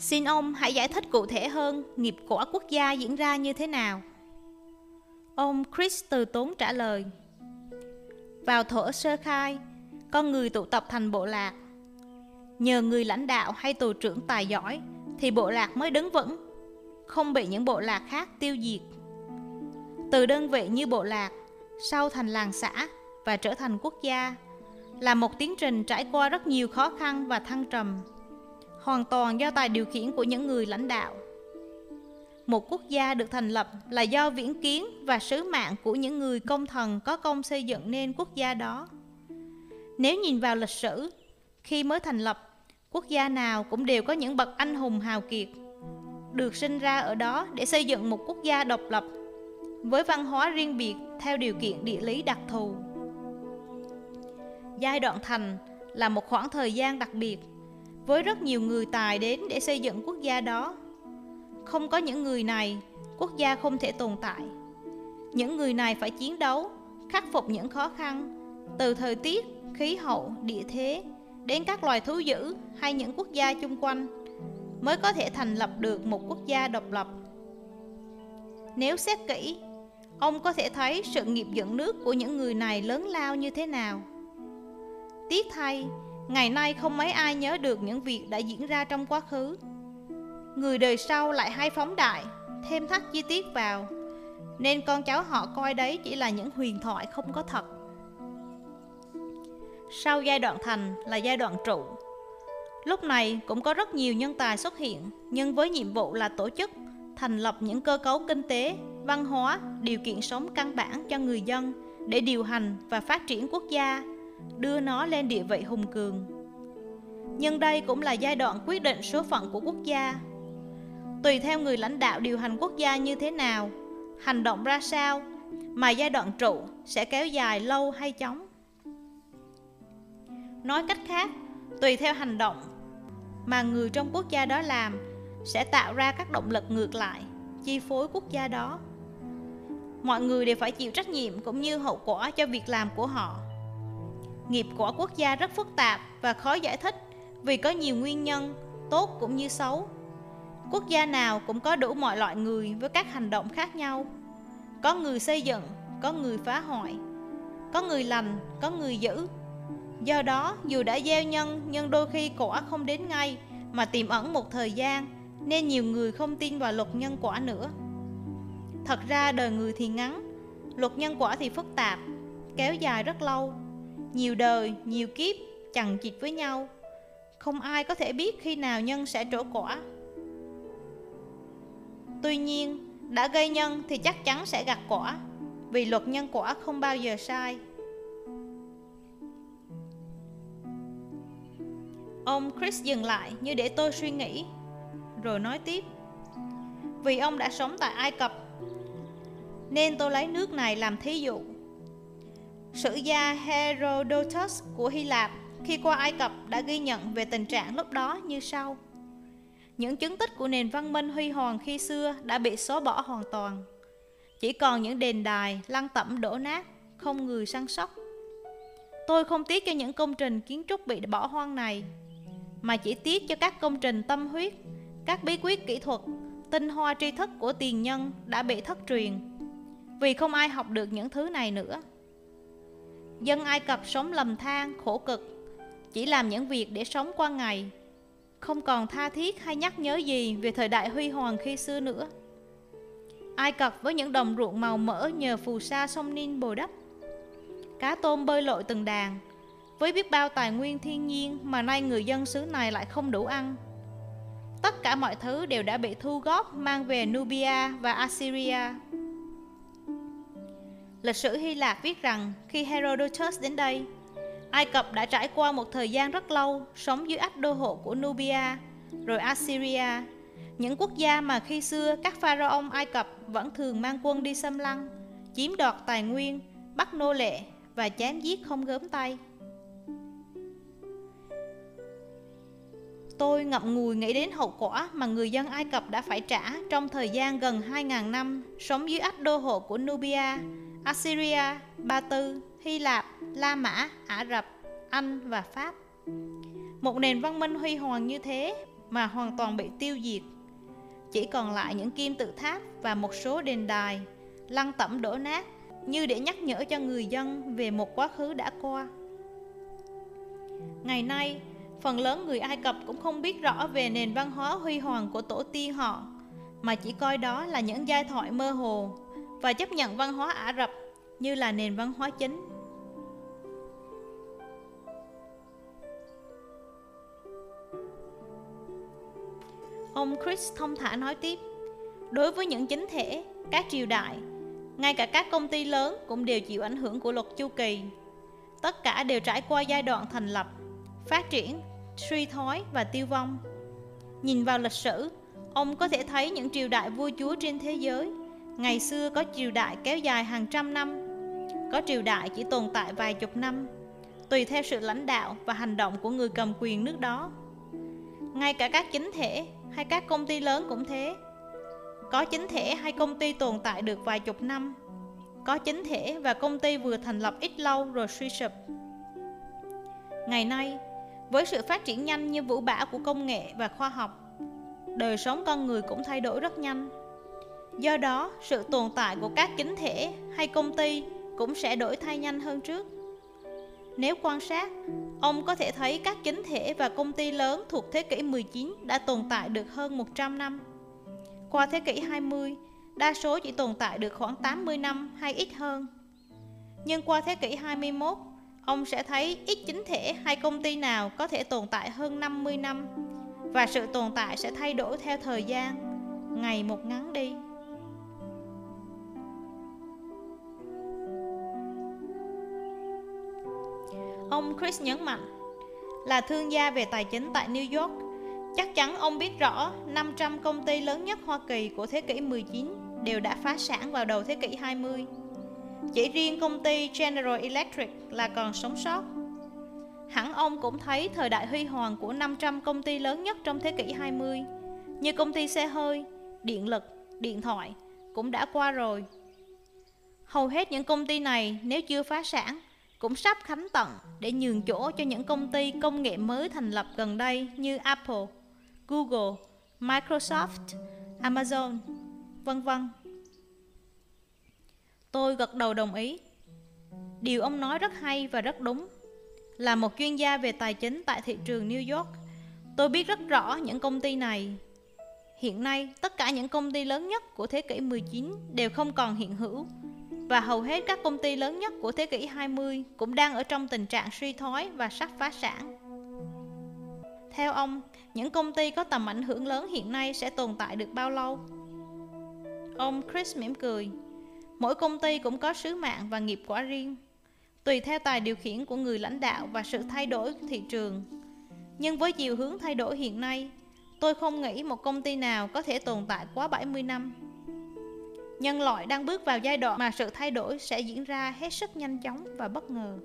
Xin ông hãy giải thích cụ thể hơn nghiệp quả quốc gia diễn ra như thế nào. Ông Chris từ tốn trả lời. Vào thổ sơ khai, con người tụ tập thành bộ lạc. Nhờ người lãnh đạo hay tù trưởng tài giỏi thì bộ lạc mới đứng vững, không bị những bộ lạc khác tiêu diệt. Từ đơn vị như bộ lạc, sau thành làng xã và trở thành quốc gia là một tiến trình trải qua rất nhiều khó khăn và thăng trầm, hoàn toàn do tài điều khiển của những người lãnh đạo. Một quốc gia được thành lập là do viễn kiến và sứ mạng của những người công thần có công xây dựng nên quốc gia đó. Nếu nhìn vào lịch sử, khi mới thành lập, quốc gia nào cũng đều có những bậc anh hùng hào kiệt, được sinh ra ở đó để xây dựng một quốc gia độc lập, với văn hóa riêng biệt theo điều kiện địa lý đặc thù. Giai đoạn thành là một khoảng thời gian đặc biệt, với rất nhiều người tài đến để xây dựng quốc gia đó. Không có những người này, quốc gia không thể tồn tại. Những người này phải chiến đấu, khắc phục những khó khăn, từ thời tiết, khí hậu, địa thế, đến các loài thú dữ hay những quốc gia chung quanh, mới có thể thành lập được một quốc gia độc lập. Nếu xét kỹ, ông có thể thấy sự nghiệp dựng nước của những người này lớn lao như thế nào. Tiếc thay, ngày nay không mấy ai nhớ được những việc đã diễn ra trong quá khứ. Người đời sau lại hay phóng đại, thêm thắt chi tiết vào, nên con cháu họ coi đấy chỉ là những huyền thoại không có thật. Sau giai đoạn thành là giai đoạn trụ. Lúc này cũng có rất nhiều nhân tài xuất hiện, nhưng với nhiệm vụ là tổ chức, thành lập những cơ cấu kinh tế, văn hóa, điều kiện sống căn bản cho người dân để điều hành và phát triển quốc gia, đưa nó lên địa vị hùng cường. Nhưng đây cũng là giai đoạn quyết định số phận của quốc gia. Tùy theo người lãnh đạo điều hành quốc gia như thế nào, hành động ra sao, mà giai đoạn trụ sẽ kéo dài lâu hay chóng. Nói cách khác, tùy theo hành động mà người trong quốc gia đó làm sẽ tạo ra các động lực ngược lại, chi phối quốc gia đó. Mọi người đều phải chịu trách nhiệm cũng như hậu quả cho việc làm của họ. Nghiệp quả quốc gia rất phức tạp và khó giải thích vì có nhiều nguyên nhân, tốt cũng như xấu. Quốc gia nào cũng có đủ mọi loại người với các hành động khác nhau. Có người xây dựng, có người phá hoại, có người lành, có người dữ. Do đó, dù đã gieo nhân, nhưng đôi khi quả không đến ngay mà tiềm ẩn một thời gian, nên nhiều người không tin vào luật nhân quả nữa. Thật ra đời người thì ngắn, luật nhân quả thì phức tạp, kéo dài rất lâu, nhiều đời, nhiều kiếp chằng chịt với nhau. Không ai có thể biết khi nào nhân sẽ trổ quả. Tuy nhiên, đã gây nhân thì chắc chắn sẽ gặt quả, vì luật nhân quả không bao giờ sai. Ông Chris dừng lại như để tôi suy nghĩ Rồi nói tiếp Vì ông đã sống tại Ai Cập Nên tôi lấy nước này làm thí dụ Sử gia Herodotus của Hy Lạp khi qua Ai Cập đã ghi nhận về tình trạng lúc đó như sau. Những chứng tích của nền văn minh huy hoàng khi xưa đã bị xóa bỏ hoàn toàn. Chỉ còn những đền đài, lăng tẩm đổ nát, không người săn sóc. Tôi không tiếc cho những công trình kiến trúc bị bỏ hoang này mà chỉ tiếc cho các công trình tâm huyết, các bí quyết kỹ thuật, tinh hoa tri thức của tiền nhân đã bị thất truyền, vì không ai học được những thứ này nữa. Dân Ai Cập sống lầm than, khổ cực, chỉ làm những việc để sống qua ngày, không còn tha thiết hay nhắc nhớ gì về thời đại huy hoàng khi xưa nữa. Ai Cập với những đồng ruộng màu mỡ nhờ phù sa sông Nin bồi đắp, cá tôm bơi lội từng đàn, với biết bao tài nguyên thiên nhiên mà nay người dân xứ này lại không đủ ăn. Tất cả mọi thứ đều đã bị thu góp mang về Nubia và Assyria. Lịch sử Hy Lạp viết rằng khi Herodotus đến đây, Ai Cập đã trải qua một thời gian rất lâu sống dưới ách đô hộ của Nubia, rồi Assyria, những quốc gia mà khi xưa các pharaoh Ai Cập vẫn thường mang quân đi xâm lăng, chiếm đoạt tài nguyên, bắt nô lệ và chém giết không gớm tay. Tôi ngậm ngùi nghĩ đến hậu quả mà người dân Ai Cập đã phải trả trong thời gian gần 2.000 năm sống dưới ách đô hộ của Nubia, Assyria, Ba Tư, Hy Lạp, La Mã, Ả Rập, Anh và Pháp. Một nền văn minh huy hoàng như thế mà hoàn toàn bị tiêu diệt. Chỉ còn lại những kim tự tháp và một số đền đài, lăng tẩm đổ nát như để nhắc nhở cho người dân về một quá khứ đã qua. Ngày nay, phần lớn người Ai Cập cũng không biết rõ về nền văn hóa huy hoàng của tổ tiên họ, mà chỉ coi đó là những giai thoại mơ hồ và chấp nhận văn hóa Ả Rập như là nền văn hóa chính. Ông Chris thông thả nói tiếp, đối với những chính thể, các triều đại, ngay cả các công ty lớn cũng đều chịu ảnh hưởng của luật chu kỳ. Tất cả đều trải qua giai đoạn thành lập, phát triển, suy thoái và tiêu vong. Nhìn vào lịch sử, ông có thể thấy những triều đại vua chúa trên thế giới. Ngày xưa có triều đại kéo dài hàng trăm năm, có triều đại chỉ tồn tại vài chục năm, tùy theo sự lãnh đạo và hành động của người cầm quyền nước đó. Ngay cả các chính thể hay các công ty lớn cũng thế. Có chính thể hay công ty tồn tại được vài chục năm, có chính thể và công ty vừa thành lập ít lâu rồi suy sụp. Ngày nay, với sự phát triển nhanh như vũ bão của công nghệ và khoa học, đời sống con người cũng thay đổi rất nhanh. Do đó, sự tồn tại của các chính thể hay công ty cũng sẽ đổi thay nhanh hơn trước. Nếu quan sát, ông có thể thấy các chính thể và công ty lớn thuộc thế kỷ 19 đã tồn tại được hơn 100 năm. Qua thế kỷ 20, đa số chỉ tồn tại được khoảng 80 năm hay ít hơn. Nhưng qua thế kỷ 21, ông sẽ thấy ít chính thể hay công ty nào có thể tồn tại hơn 50 năm và sự tồn tại sẽ thay đổi theo thời gian, ngày một ngắn đi. Ông Chris nhấn mạnh, là thương gia về tài chính tại New York, chắc chắn ông biết rõ 500 công ty lớn nhất Hoa Kỳ của thế kỷ 19 đều đã phá sản vào đầu thế kỷ 20. Chỉ riêng công ty General Electric là còn sống sót. Hẳn ông cũng thấy thời đại huy hoàng của 500 công ty lớn nhất trong thế kỷ 20, như công ty xe hơi, điện lực, điện thoại, cũng đã qua rồi. Hầu hết những công ty này nếu chưa phá sản cũng sắp khánh tận để nhường chỗ cho những công ty công nghệ mới thành lập gần đây như Apple, Google, Microsoft, Amazon, vân vân. Tôi gật đầu đồng ý. Điều ông nói rất hay và rất đúng. Là một chuyên gia về tài chính tại thị trường New York, tôi biết rất rõ những công ty này. Hiện nay, tất cả những công ty lớn nhất của thế kỷ 19 đều không còn hiện hữu và hầu hết các công ty lớn nhất của thế kỷ 20 cũng đang ở trong tình trạng suy thoái và sắp phá sản. Theo ông, những công ty có tầm ảnh hưởng lớn hiện nay sẽ tồn tại được bao lâu? Ông Chris mỉm cười. Mỗi công ty cũng có sứ mạng và nghiệp quả riêng, tùy theo tài điều khiển của người lãnh đạo và sự thay đổi thị trường. Nhưng với chiều hướng thay đổi hiện nay, tôi không nghĩ một công ty nào có thể tồn tại quá 70 năm. Nhân loại đang bước vào giai đoạn mà sự thay đổi sẽ diễn ra hết sức nhanh chóng và bất ngờ.